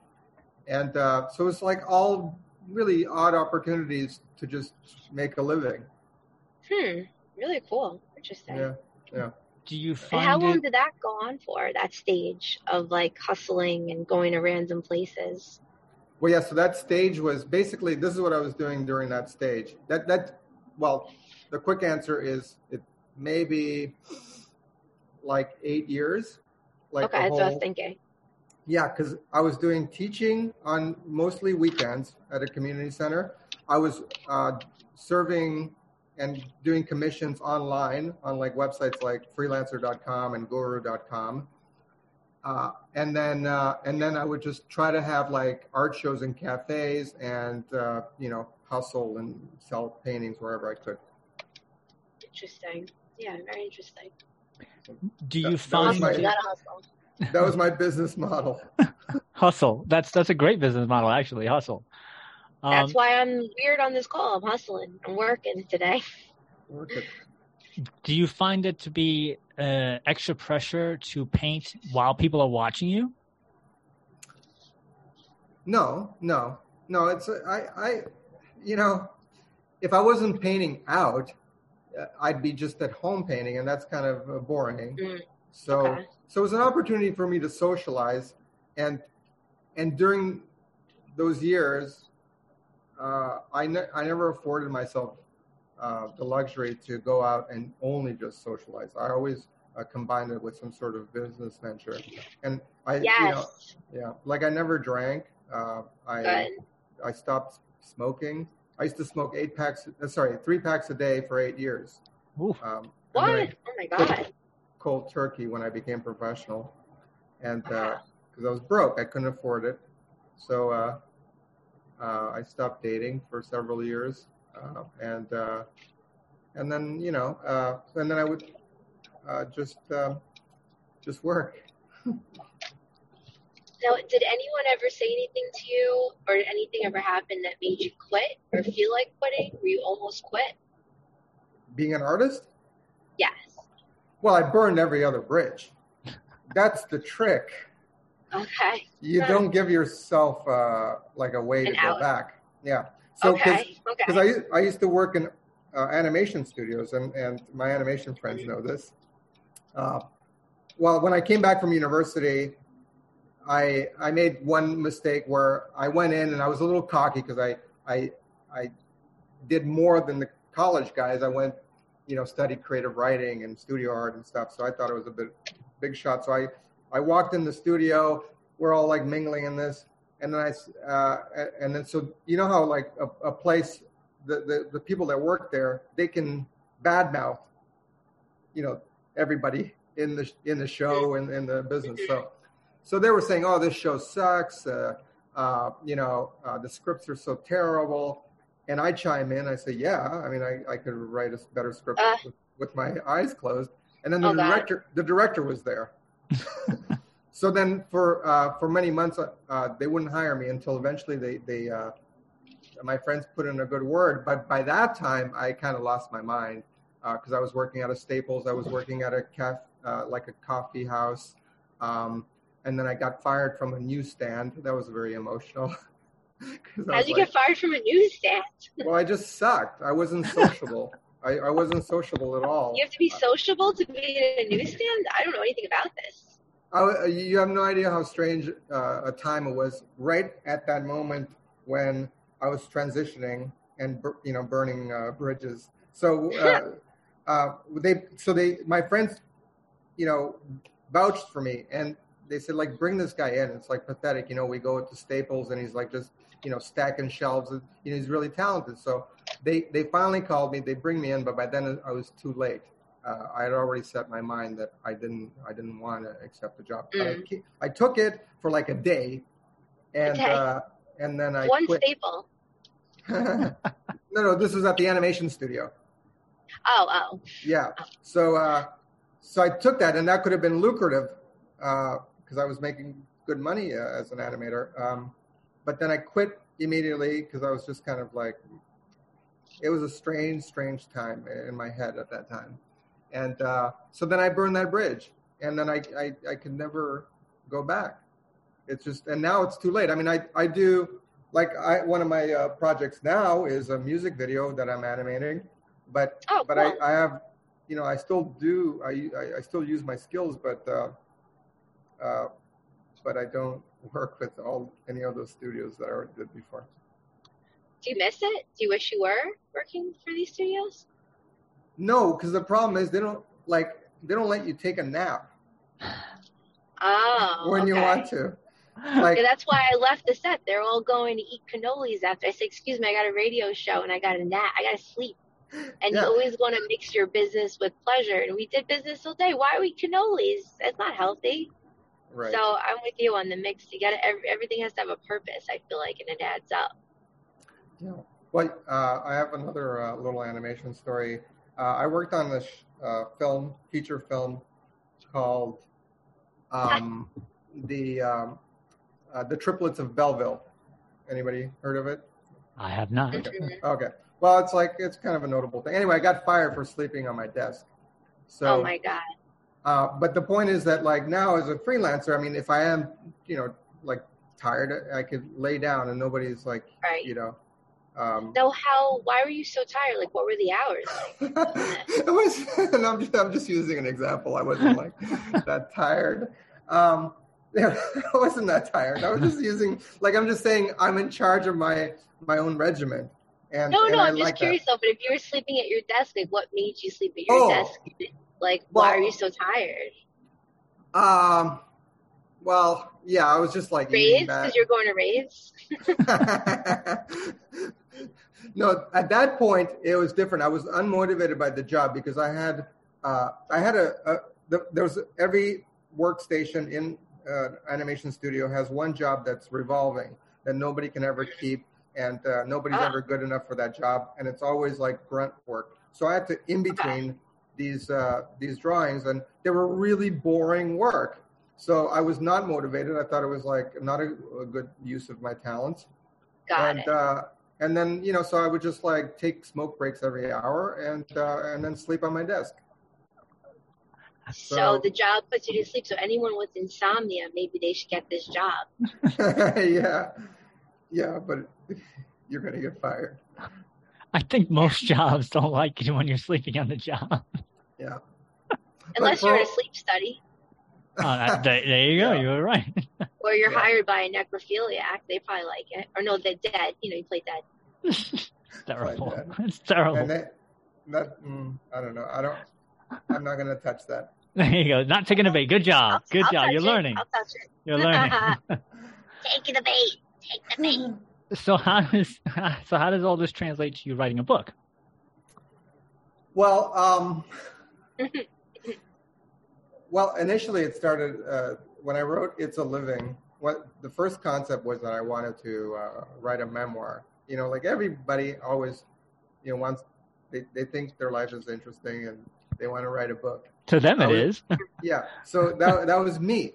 and uh, so it's like all really odd opportunities to just make a living. hmm, really cool. Interesting. Yeah, yeah. Do you And how find long it? did that go on for? That stage of like hustling and going to random places. Well, yeah. So that stage was basically this is what I was doing during that stage. That that well, the quick answer is it maybe like eight years. Like okay, that's what I was whole- thinking. Yeah, because I was doing teaching on mostly weekends at a community center. I was uh, serving and doing commissions online on like websites like freelancer.com and guru.com. Uh, and then uh, and then I would just try to have like art shows in cafes and uh, you know hustle and sell paintings wherever I could. Interesting. Yeah, very interesting. Do you that find my- Hustle, you. That was my business model. hustle? That's that's a great business model, actually. Hustle. Um, That's why I'm weird on this call. I'm hustling. I'm working today. Work it. do you find it to be uh, extra pressure to paint while people are watching you? No, no, no. It's I, I, you know, if I wasn't painting out, uh, I'd be just at home painting, and that's kind of uh, boring. Mm, So, okay. so it was an opportunity for me to socialize, and and during those years, uh, I ne- I never afforded myself uh, the luxury to go out and only just socialize. I always uh, combined it with some sort of business venture, and I, you know, yeah, like I never drank. Uh, I Good. I stopped smoking. I used to smoke eight packs, uh, sorry, three packs a day for eight years. Um, What? Oh my god. cold turkey when I became professional, and Wow. because I was broke, I couldn't afford it. So uh, uh, I stopped dating for several years, uh, and uh, and then you know, uh, and then I would uh, just um, just work. Now, did anyone ever say anything to you, or did anything ever happen that made you quit or feel like quitting? Where you almost quit? Being an artist, Yes. well, I burned every other bridge. That's the trick. Okay. You Huh. don't give yourself uh, like a way to An go back. Yeah. So because okay. Okay. because I, I used to work in uh, animation studios and, and my animation friends know this uh, well when i came back from university i i made one mistake where i went in and i was a little cocky because I, I i did more than the college guys. I went you know studied creative writing and studio art and stuff so i thought it was a bit big shot. So i i walked in the studio. We're all like mingling in this. And then I, uh, and then so you know how like a, a place, the, the the people that work there, they can badmouth, you know, everybody in the in the show and in the business. So, so they were saying, "Oh, this show sucks. Uh, uh, you know, uh, the scripts are so terrible." And I chime in. I say, "Yeah, I mean, I, I could write a better script Uh. with, with my eyes closed." And then the Oh, God. director, the director was there. so then, for uh, for many months, uh, they wouldn't hire me until eventually they they uh, my friends put in a good word. But by that time, I kind of lost my mind because I was working at a Staples. I was working at a caf, uh, like a coffee house, um, and then I got fired from a newsstand. That was very emotional. How'd was you like, get fired from a newsstand? well, I just sucked. I wasn't sociable. I, I wasn't sociable at all. You have to be sociable to be in a newsstand? I don't know anything about this. I, you have no idea how strange uh, a time it was. Right at that moment when I was transitioning and you know burning uh, bridges. So uh, uh, they, so they, my friends, you know, vouched for me, and they said like, bring this guy in. It's like pathetic, you know. We go to Staples, and he's like just you know stacking shelves. And, you know, he's really talented. So they they finally called me. They bring me in, but by then I was too late. Uh, I had already set my mind that I didn't I didn't want to accept the job. But I, Mm. I took it for like a day, and Okay. uh, and then I One quit. staple. no, no, this was at the animation studio. Oh, oh. Yeah. So uh, so I took that, and that could have been lucrative because I was making good money uh, as an animator. Um, but then I quit immediately because I was just kind of like, it was a strange, strange time in my head at that time, and uh, so then I burned that bridge, and then I I, I could never go back. It's just, and now it's too late. I mean, I I do like I one of my uh, projects now is a music video that I'm animating, but Oh, but cool. I, I have you know I still do I I, I still use my skills, but uh, but I don't work with all any of those studios that I already did before. Do you miss it? Do you wish you were working for these studios? No, because the problem is they don't like they don't let you take a nap Oh. when you want to. Like Yeah, that's why I left the set. They're all going to eat cannolis after. I said, "Excuse me, I got a radio show and I got a nap. I got to sleep." And Yeah. you always want to mix your business with pleasure. And we did business all day. Why are we cannolis? That's not healthy. Right. So I'm with you on the mix. You got to. Every, everything has to have a purpose. I feel like, and it adds up. Yeah. Well, uh, I have another uh, little animation story. Uh, I worked on this uh, film, feature film, called um, the um, uh, the Triplets of Belleville. Anybody heard of it? I have not. Mhm. Okay. Well, it's like it's kind of a notable thing. Anyway, I got fired for sleeping on my desk. So, oh my god. Uh, but the point is that like now as a freelancer, I mean, if I am, you know, like tired, I could lay down and nobody's like, Right. you know. Um, So how? Why were you so tired? Like, what were the hours? Like? it was, and I'm just, I'm just using an example. I wasn't like that tired. Um, yeah, I wasn't that tired. I was just using, like, I'm just saying, I'm in charge of my my own regiment. And No, and no, I I'm just like that. curious though. But if you were sleeping at your desk, like what made you sleep at your Oh. desk? Like, why Well- are you so tired? Um, well, yeah, I was just like Because you're going to raids? no, at that point it was different. I was unmotivated by the job because I had uh, I had a, a the, there was every workstation in uh, animation studio has one job that's revolving that nobody can ever keep and uh, nobody's Ah. ever good enough for that job and it's always like grunt work. So I had to in between these uh, these drawings and they were really boring work. So I was not motivated. I thought it was like not a, a good use of my talents Got and it. uh, and then you know, so I would just like take smoke breaks every hour and uh, and then sleep on my desk. so, so- the job puts you to sleep. So anyone with insomnia, maybe they should get this job. yeah, yeah, but you're gonna get fired. I think most jobs don't like you when you're sleeping on the job. Yeah, Unless for- you're in a sleep study Oh, that, there, there you go. Yeah. You were right. or you're Yeah. hired by a necrophiliac, they probably like it. Or no, they're dead. You know, you play dead. it's terrible. that. It's terrible. and that that mm, I don't know. I don't. I'm not gonna touch that. There you go. Not taking a bait. Good job. I'll- Good I'll job. You're it. learning. I'll touch it. You're learning. Take the bait. Take the bait. So how does so how does all this translate to you writing a book? Well, um, well, initially it started uh, when I wrote "It's a Living," what the first concept was that I wanted to uh, write a memoir. You know, like everybody always, you know, wants they, they think their life is interesting and they want to write a book. To them, I it was- is. Yeah. So that that was me.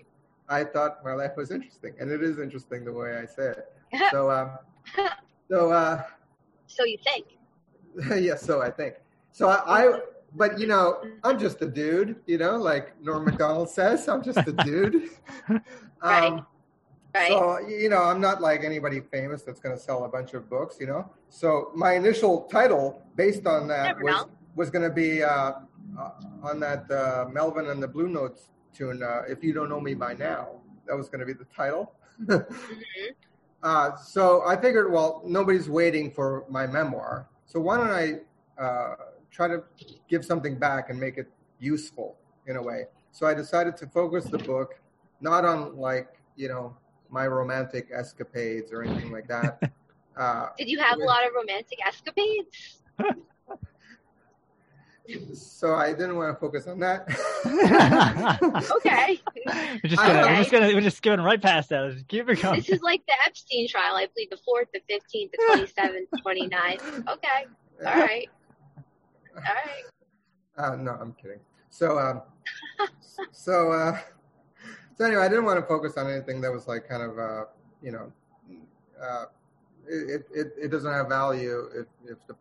I thought my life was interesting, and it is interesting the way I say it. So, um, so uh, So you think? yeah. So I think. So I, I, but you know, I'm just a dude. You know, like Norm Macdonald says, I'm just a dude. Right. Um, Right. so you know, I'm not like anybody famous that's going to sell a bunch of books. You know, so my initial title, based on that, Never was know. was going to be uh, uh, on that uh, Melvin and the Blue Notes tune. Uh, if you don't know me by now, that was going to be the title. Mhm. Uh, so I figured, well, nobody's waiting for my memoir. So why don't I uh, try to give something back and make it useful in a way? So I decided to focus the book not on like you know my romantic escapades or anything like that. Uh, Did you have a lot of romantic escapades? so I didn't want to focus on that. Okay. We're just gonna, we're just gonna, we're just skipping right past that. Let's keep it going. This is like the Epstein trial. I plead the fourth, the fifteenth, the twenty-seventh, 29th. Okay. All right. All right. Uh, no, I'm kidding. So, um, so, uh, so anyway, I didn't want to focus on anything that was like kind of, uh, you know, uh, it, it, it doesn't have value if, if the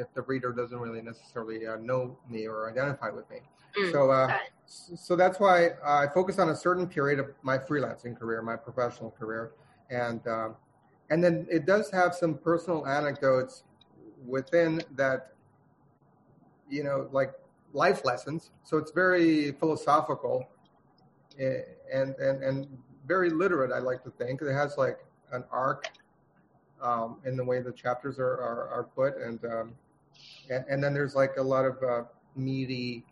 if the reader doesn't really necessarily uh, know me or identify with me. Mm, So, uh, so that's why I focus on a certain period of my freelancing career, my professional career, and um, and then it does have some personal anecdotes within that, you know, like life lessons. So it's very philosophical, eh, and and and very literate. I like to think it has like an arc um, in the way the chapters are are, are put, and, um, and and then there's like a lot of uh, meaty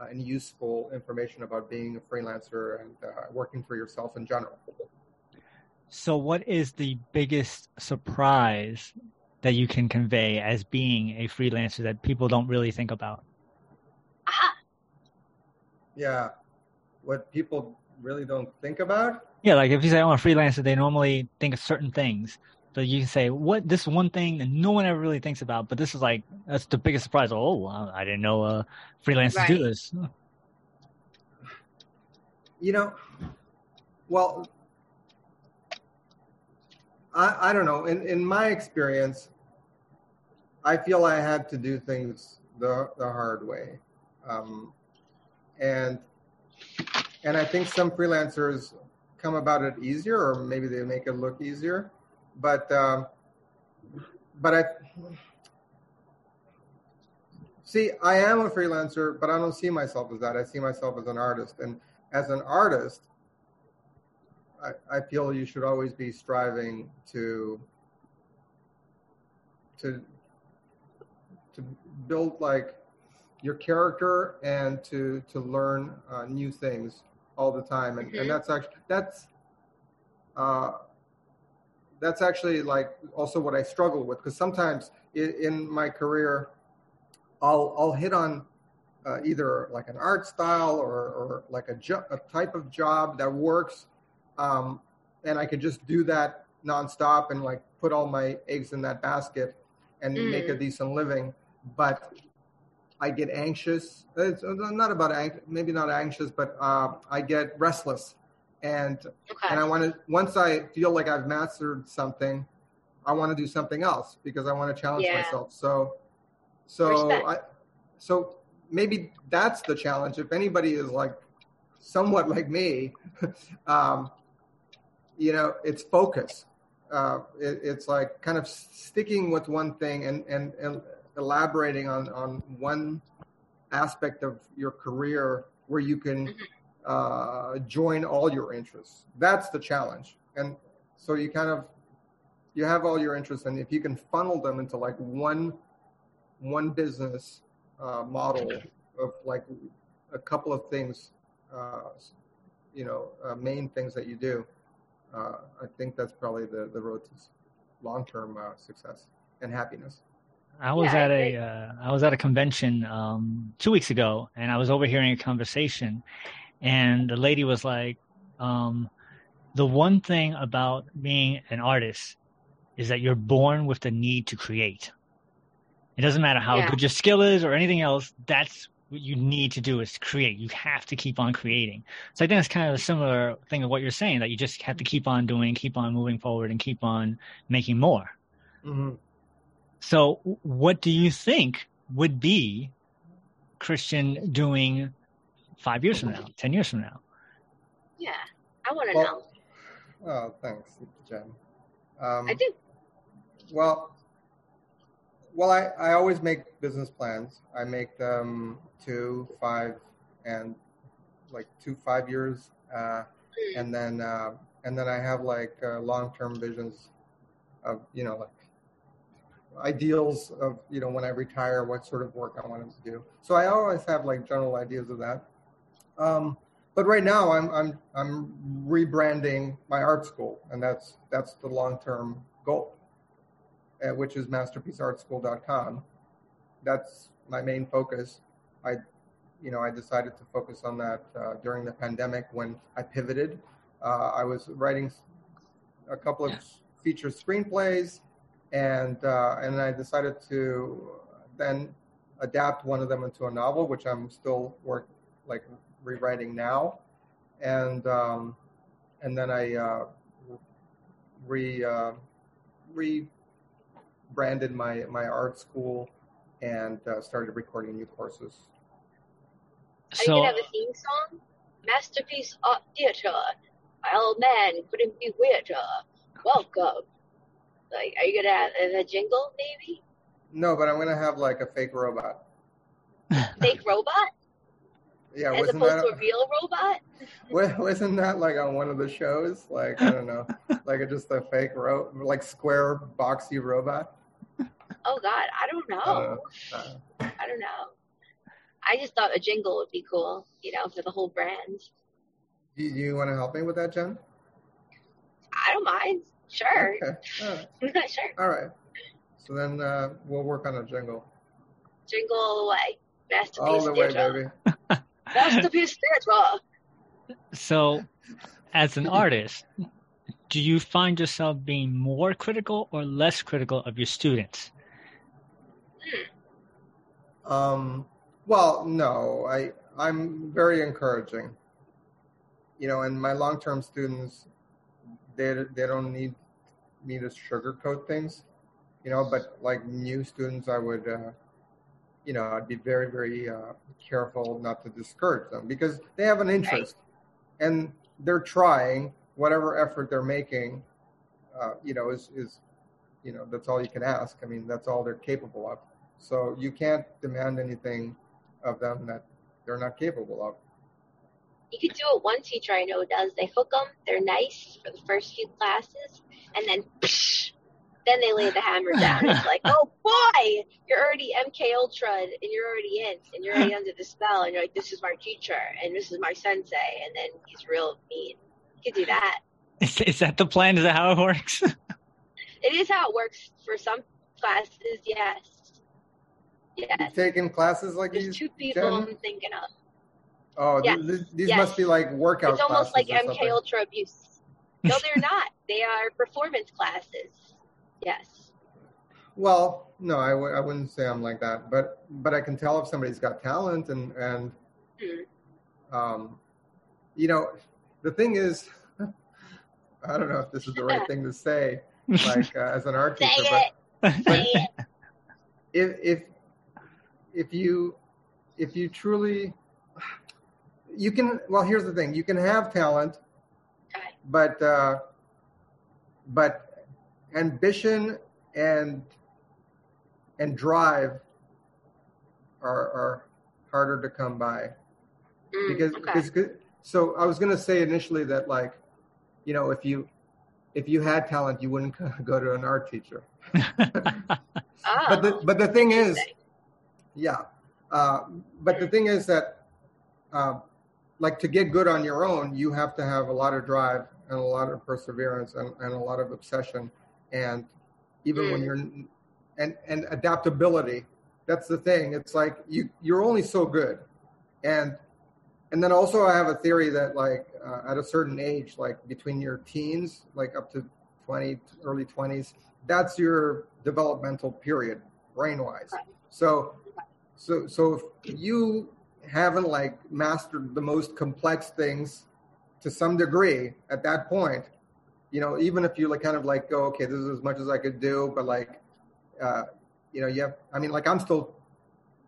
uh, and useful information about being a freelancer and uh, working for yourself in general. So, what is the biggest surprise that you can convey as being a freelancer that people don't really think about? Aha. Yeah, what people really don't think about. Yeah, like if you say I'm a freelancer, they normally think of certain things. But you can say, what this one thing that no one ever really thinks about, but this is like that's the biggest surprise. Oh, wow, I didn't know uh, freelancers do this. You know, well, I, I don't know. In, in my experience, I feel I had to do things the, the hard way. Um, and, and I think some freelancers come about it easier, or maybe they make it look easier. But, um, but I, see, I am a freelancer, but I don't see myself as that. I see myself as an artist. And as an artist, I, I feel you should always be striving to to to build like your character and to to learn uh, new things all the time and, Mhm. and that's actually that's uh, that's actually like also what I struggle with because sometimes in, in my career I'll I'll hit on uh, either like an art style or, or like a, jo- a type of job that works um, and I could just do that nonstop and like put all my eggs in that basket and make a Mm. decent living. But I get anxious. It's not about ang- maybe not anxious, but uh, I get restless, and Okay. and I want to once I feel like I've mastered something, I want to do something else because I want to challenge Yeah. myself. So so I so maybe that's the challenge. If anybody is like somewhat like me, um, you know, it's focus. Uh, it, it's like kind of sticking with one thing and, and, and elaborating on, on one aspect of your career where you can uh, join all your interests. That's the challenge. And so you kind of you have all your interests, and if you can funnel them into like one one business uh, model of like a couple of things, uh, you know, uh, main things that you do, uh, I think that's probably the, the road to long term uh, success and happiness. I was Yeah, at a uh, I was at a convention um, two weeks ago, and I was overhearing a conversation, and the lady was like, um, the one thing about being an artist is that you're born with the need to create. It doesn't matter how Yeah. good your skill is or anything else. That's what you need to do is create. You have to keep on creating. So I think it's kind of a similar thing of what you're saying that you just have to keep on doing, keep on moving forward, and keep on making more. hmm So, what do you think would be Christian doing five years from now, ten years from now? Yeah, I want to Well, know. Oh, thanks, Jen. Um, I do. Well, well, I, I always make business plans. I make them two, five, and like two, five years, uh, and then uh, and then I have like uh, long-term visions of you know like ideals of you know when I retire, what sort of work I want to do. So I always have like general ideas of that. Um, but right now I'm I'm I'm rebranding my art school, and that's that's the long-term goal, uh, which is masterpieceartschool.com. That's my main focus. I, you know, I decided to focus on that uh, during the pandemic when I pivoted. Uh, I was writing a couple of feature screenplays, and uh, and I decided to then adapt one of them into a novel, which I'm still work like rewriting now, and um, and then I uh, re uh, rebranded my my art school and uh, started recording new courses. Are you So, gonna have a theme song? Masterpiece Art Theater. Well, man, couldn't be weirder. Welcome. Like, are you gonna have a jingle, maybe? No, but I'm gonna have like a fake robot. Fake robot, Yeah, as wasn't opposed that to a real robot. wasn't that like on one of the shows? Like I don't know, like a, just a fake ro like square boxy robot. Oh God, I don't know. Uh, uh, I don't know. I just thought a jingle would be cool, you know, for the whole brand. do you, want to help me with that, Jen? I don't mind. Sure. Okay. All right. sure. All right. So then uh, we'll work on a jingle. Jingle all the way. Masterpiece All the way, Theater. baby. Masterpiece Theater. so as an artist, do you find yourself being more critical or less critical of your students? Um, well, no, I I'm very encouraging. You know, and my long-term students, they they don't need me to sugarcoat things. You know, but like new students, I would, uh, you know, I'd be very very uh, careful not to discourage them because they have an interest, and they're trying whatever effort they're making. Uh, you know, is is you know that's all you can ask. I mean, that's all they're capable of. So you can't demand anything of them that they're not capable of. You could do what one teacher I know does. They hook them. They're nice for the first few classes, and then then they lay the hammer down. It's like, oh boy, you're already MK Ultra, and you're already in, and you're already under the spell, and you're like, this is my teacher, and this is my sensei, and then he's real mean. You could do that. Is, is that the plan? Is that how it works? It is how it works for some classes. Yes. Yes. You've taken classes like There's these, two people Jen? I'm thinking of. Oh, Yes, th- th- these yes. must be like workout It's almost like classes or MK something. Ultra abuse. No, they're not. They are performance classes. Yes. Well, no, I w- I wouldn't say I'm like that, but but I can tell if somebody's got talent and and Hmm. um, you know, the thing is, I don't know if this is the right thing to say, like uh, as an art Say teacher, it. but Say it. if if if you if you truly you can well here's the thing you can have talent Okay. but uh but ambition and and drive are are harder to come by. Mm, because okay. because so I was going to say initially that like you know if you if you had talent you wouldn't go to an art teacher. Oh, but the but the thing is yeah uh, but the thing is that uh, like to get good on your own you have to have a lot of drive and a lot of perseverance and, and a lot of obsession and even when Mm. you're and and adaptability that's the thing it's like you you're only so good and and then also I have a theory that like uh, at a certain age, like between your teens, like up to 20, early 20s, that's your developmental period, brain wise. So, so, so if you haven't like mastered the most complex things to some degree at that point, you know, even if you like kind of like go, okay, this is as much as I could do, but like, uh, you know, you have, I mean, like I'm still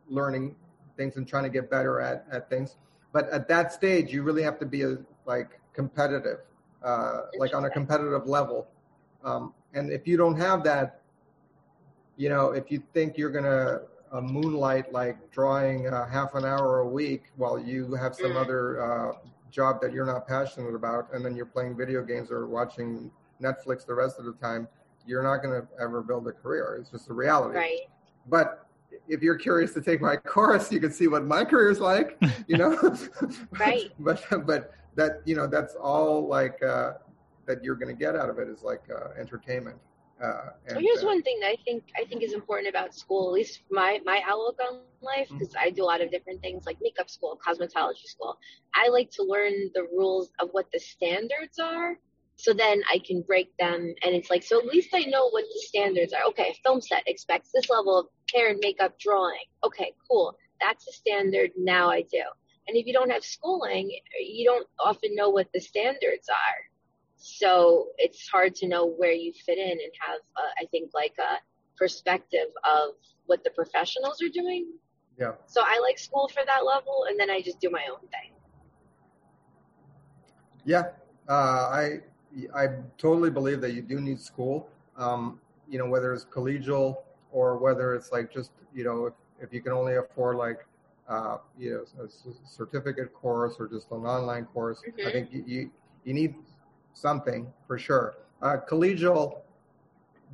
learning things and trying to get better at, at things. But at that stage, you really have to be a, like competitive, uh, like on a competitive level. Um, and if you don't have that, you know, if you think you're going to uh, moonlight like drawing uh, half an hour a week while you have some other uh, job that you're not passionate about, and then you're playing video games or watching Netflix the rest of the time, you're not going to ever build a career. It's just a reality. Right. But if you're curious to take my course, you can see what my career is like, you know. right. but but that you know that's all like uh, that you're going to get out of it is like uh, entertainment. Uh, and, here's uh, one thing that I think I think is important about school, at least my my outlook on life, Mm-hmm. because I do a lot of different things like makeup school, cosmetology school. I like to learn the rules of what the standards are, so then I can break them, and it's like so at least I know what the standards are. Okay, film set expects this level of hair and makeup drawing. Okay, cool, that's the standard. Now I do. And if you don't have schooling, you don't often know what the standards are so it's hard to know where you fit in and have uh, i think like a perspective of what the professionals are doing yeah. so i like school for that level and then i just do my own thing Yeah, uh, I I totally believe that you do need school. Um, you know, whether it's collegial or whether it's like just you know if, if you can only afford like uh, you know a certificate course or just an online course, I Mhm. think you, you you need something for sure. Uh, collegial,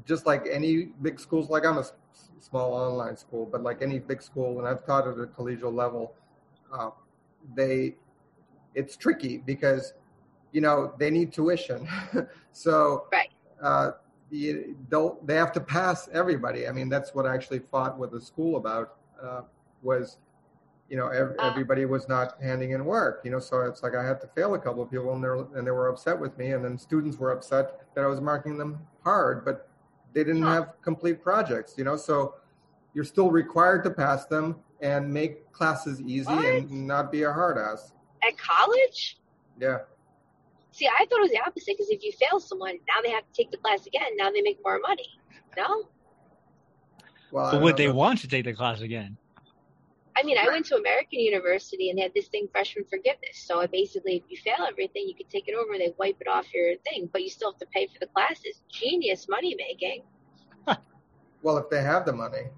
just like any big schools, like I'm a s- small online school, but like any big school, and I've taught at a collegial level, uh, they it's tricky because you know they need tuition. So right. uh, you don't they have to pass everybody. I mean that's what i actually fought with the school about uh, was you know ev- Ah. everybody was not handing in work you know so it's like i had to fail a couple of people and they were, and they were upset with me and then students were upset that i was marking them hard but they didn't Huh. have complete projects you know so you're still required to pass them and make classes easy What? and not be a hard ass at college yeah see i thought it was the opposite because if you fail someone now they have to take the class again now they make more money no well I But would know they about- want to take the class again? I mean, I went to American University and they had this thing, freshman forgiveness. So I basically, if you fail everything, you can take it over. They wipe it off your thing, but you still have to pay for the classes. Genius money making. Well, if they have the money, I mean,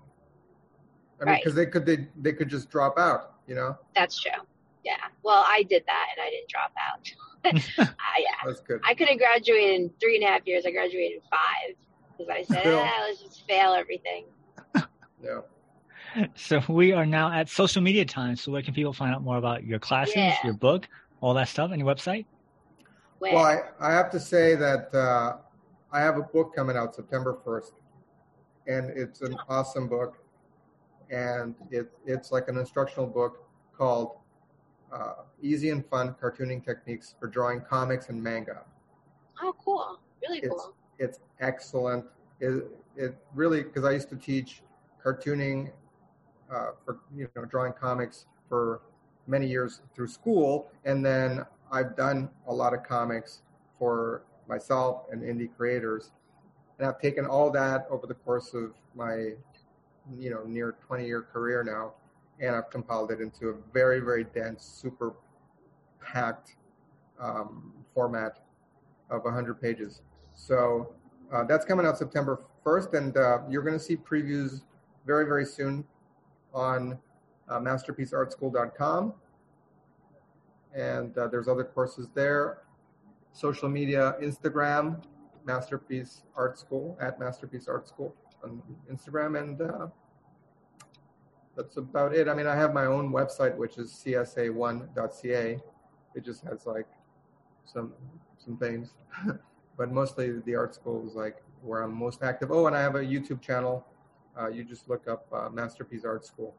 Right. because they could they they could just drop out, you know. That's true. Yeah. Well, I did that and I didn't drop out. I, yeah. That's good. I could have graduated in three and a half years. I graduated in five because I said, Still. ah, let's just fail everything. Yeah. So we are now at social media time. So where can people find out more about your classes, Yeah. your book, all that stuff, and your website? Well, I, I have to say that uh, I have a book coming out September first, and it's an awesome book, and it it's like an instructional book called uh, "Easy and Fun Cartooning Techniques for Drawing Comics and Manga." oh, cool. Really it's cool. it's excellent. It it really because I used to teach cartooning uh, for you know drawing comics for many years through school, and then I've done a lot of comics for myself and indie creators, and I've taken all that over the course of my you know near 20 year career now, and I've compiled it into a very very dense, super packed um, format of 100 pages. So uh, that's coming out September 1st, and uh, you're going to see previews very, very soon on uh, masterpieceartschool.com. And uh, there's other courses there. Social media, Instagram, Masterpiece Art School, at Masterpiece Art School on Instagram. And uh, that's about it. I mean, I have my own website, which is csa1.ca. It just has like some some things, but mostly the art school is like where I'm most active. Oh, and I have a YouTube channel. Uh, you just look up uh, Masterpiece Art School.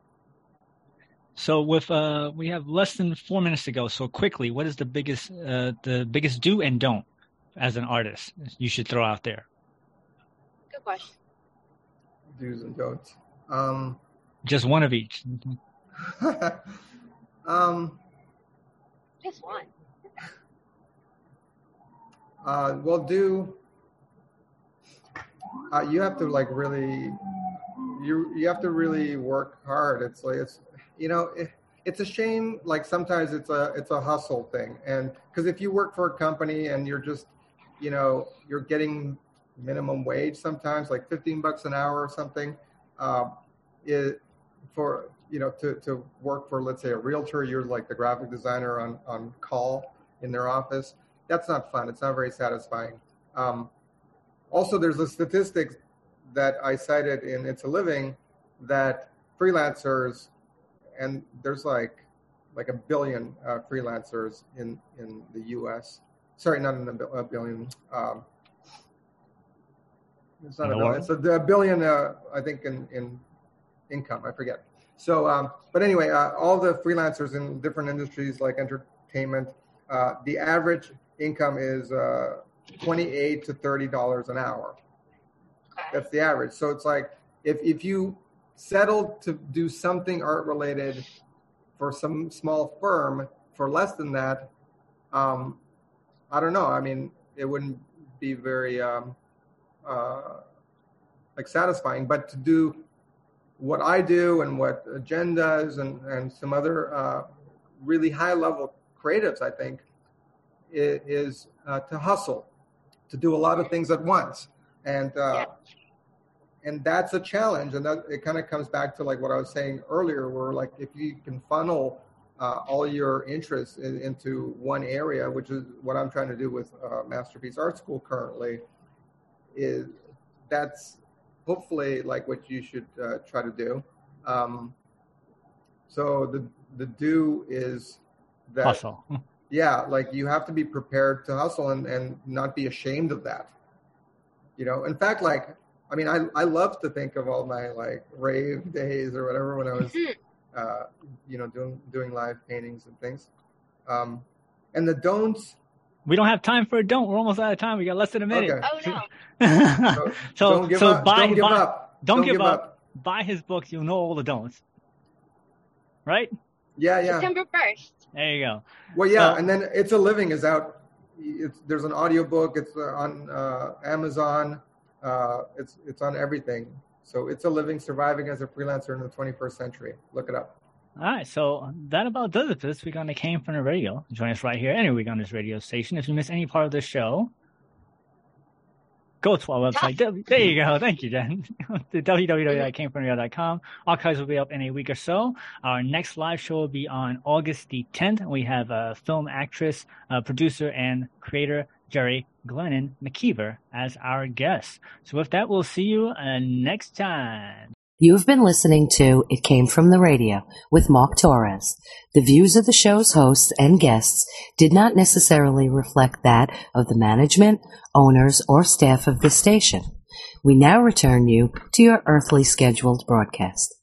So with uh, we have less than four minutes to go. So quickly, what is the biggest uh, the biggest do and don't as an artist you should throw out there? Good question. Do's and don'ts. Um, Just one of each. um, Just one. uh, well, do uh, you have to like really you you have to really work hard. It's like it's you know it, it's a shame. Like sometimes it's a it's a hustle thing, and because if you work for a company and you're just you know you're getting minimum wage sometimes like 15 bucks an hour or something um, it for you know to, to work for let's say a realtor you're like the graphic designer on on call in their office that's not fun it's not very satisfying um, also there's a statistic that i cited in it's a living that freelancers and there's like like a billion uh, freelancers in in the us sorry not in a, a billion um, it's not a billion. It's a, a billion, uh, I think, in, in income. I forget. So, um, but anyway, uh, all the freelancers in different industries like entertainment, uh, the average income is uh, twenty-eight to thirty dollars an hour. That's the average. So it's like if if you settled to do something art related for some small firm for less than that, um, I don't know. I mean, it wouldn't be very um, uh, like satisfying. But to do what I do and what Jen does and, and some other uh, really high level creatives, I think, is, uh, to hustle, to do a lot of things at once. And, uh, and that's a challenge. And that, it kind of comes back to like what I was saying earlier, where like if you can funnel uh, all your interests in, into one area, which is what I'm trying to do with uh, Masterpiece Art School currently, is that's hopefully like what you should uh, try to do. Um, so the the do is that hustle. yeah, like you have to be prepared to hustle and and not be ashamed of that. You know, in fact, like I mean, I I love to think of all my like rave days or whatever when I was, uh, you know, doing doing live paintings and things. Um, and the don'ts we don't have time for a don't. We're almost out of time. We got less than a minute. Okay. Oh no. so, so don't give so up. buy don't give buy, up. Don't, give, up. Buy his books. You'll know all the don'ts. Right? Yeah, yeah. September first. There you go. Well, yeah, So- and then It's a Living is out. It's there's an audiobook. It's uh, on uh, Amazon. Uh, it's it's on everything. So it's a living, surviving as a freelancer in the 21st century. Look it up. All right, so that about does it for this week on the Came from the Radio. Join us right here any week on this radio station. If you miss any part of the show, go to our website. W- there you go. Thank you, Jen. the www.camefromradio.com. Archives will be up in a week or so. Our next live show will be on August the 10th. We have a film actress, uh, producer, and creator Jerry Glennon McKeever as our guest. So with that, we'll see you uh, next time. You've been listening to It Came From the Radio with Mark Torres. The views of the show's hosts and guests did not necessarily reflect that of the management, owners, or staff of the station. We now return you to your earthly scheduled broadcast.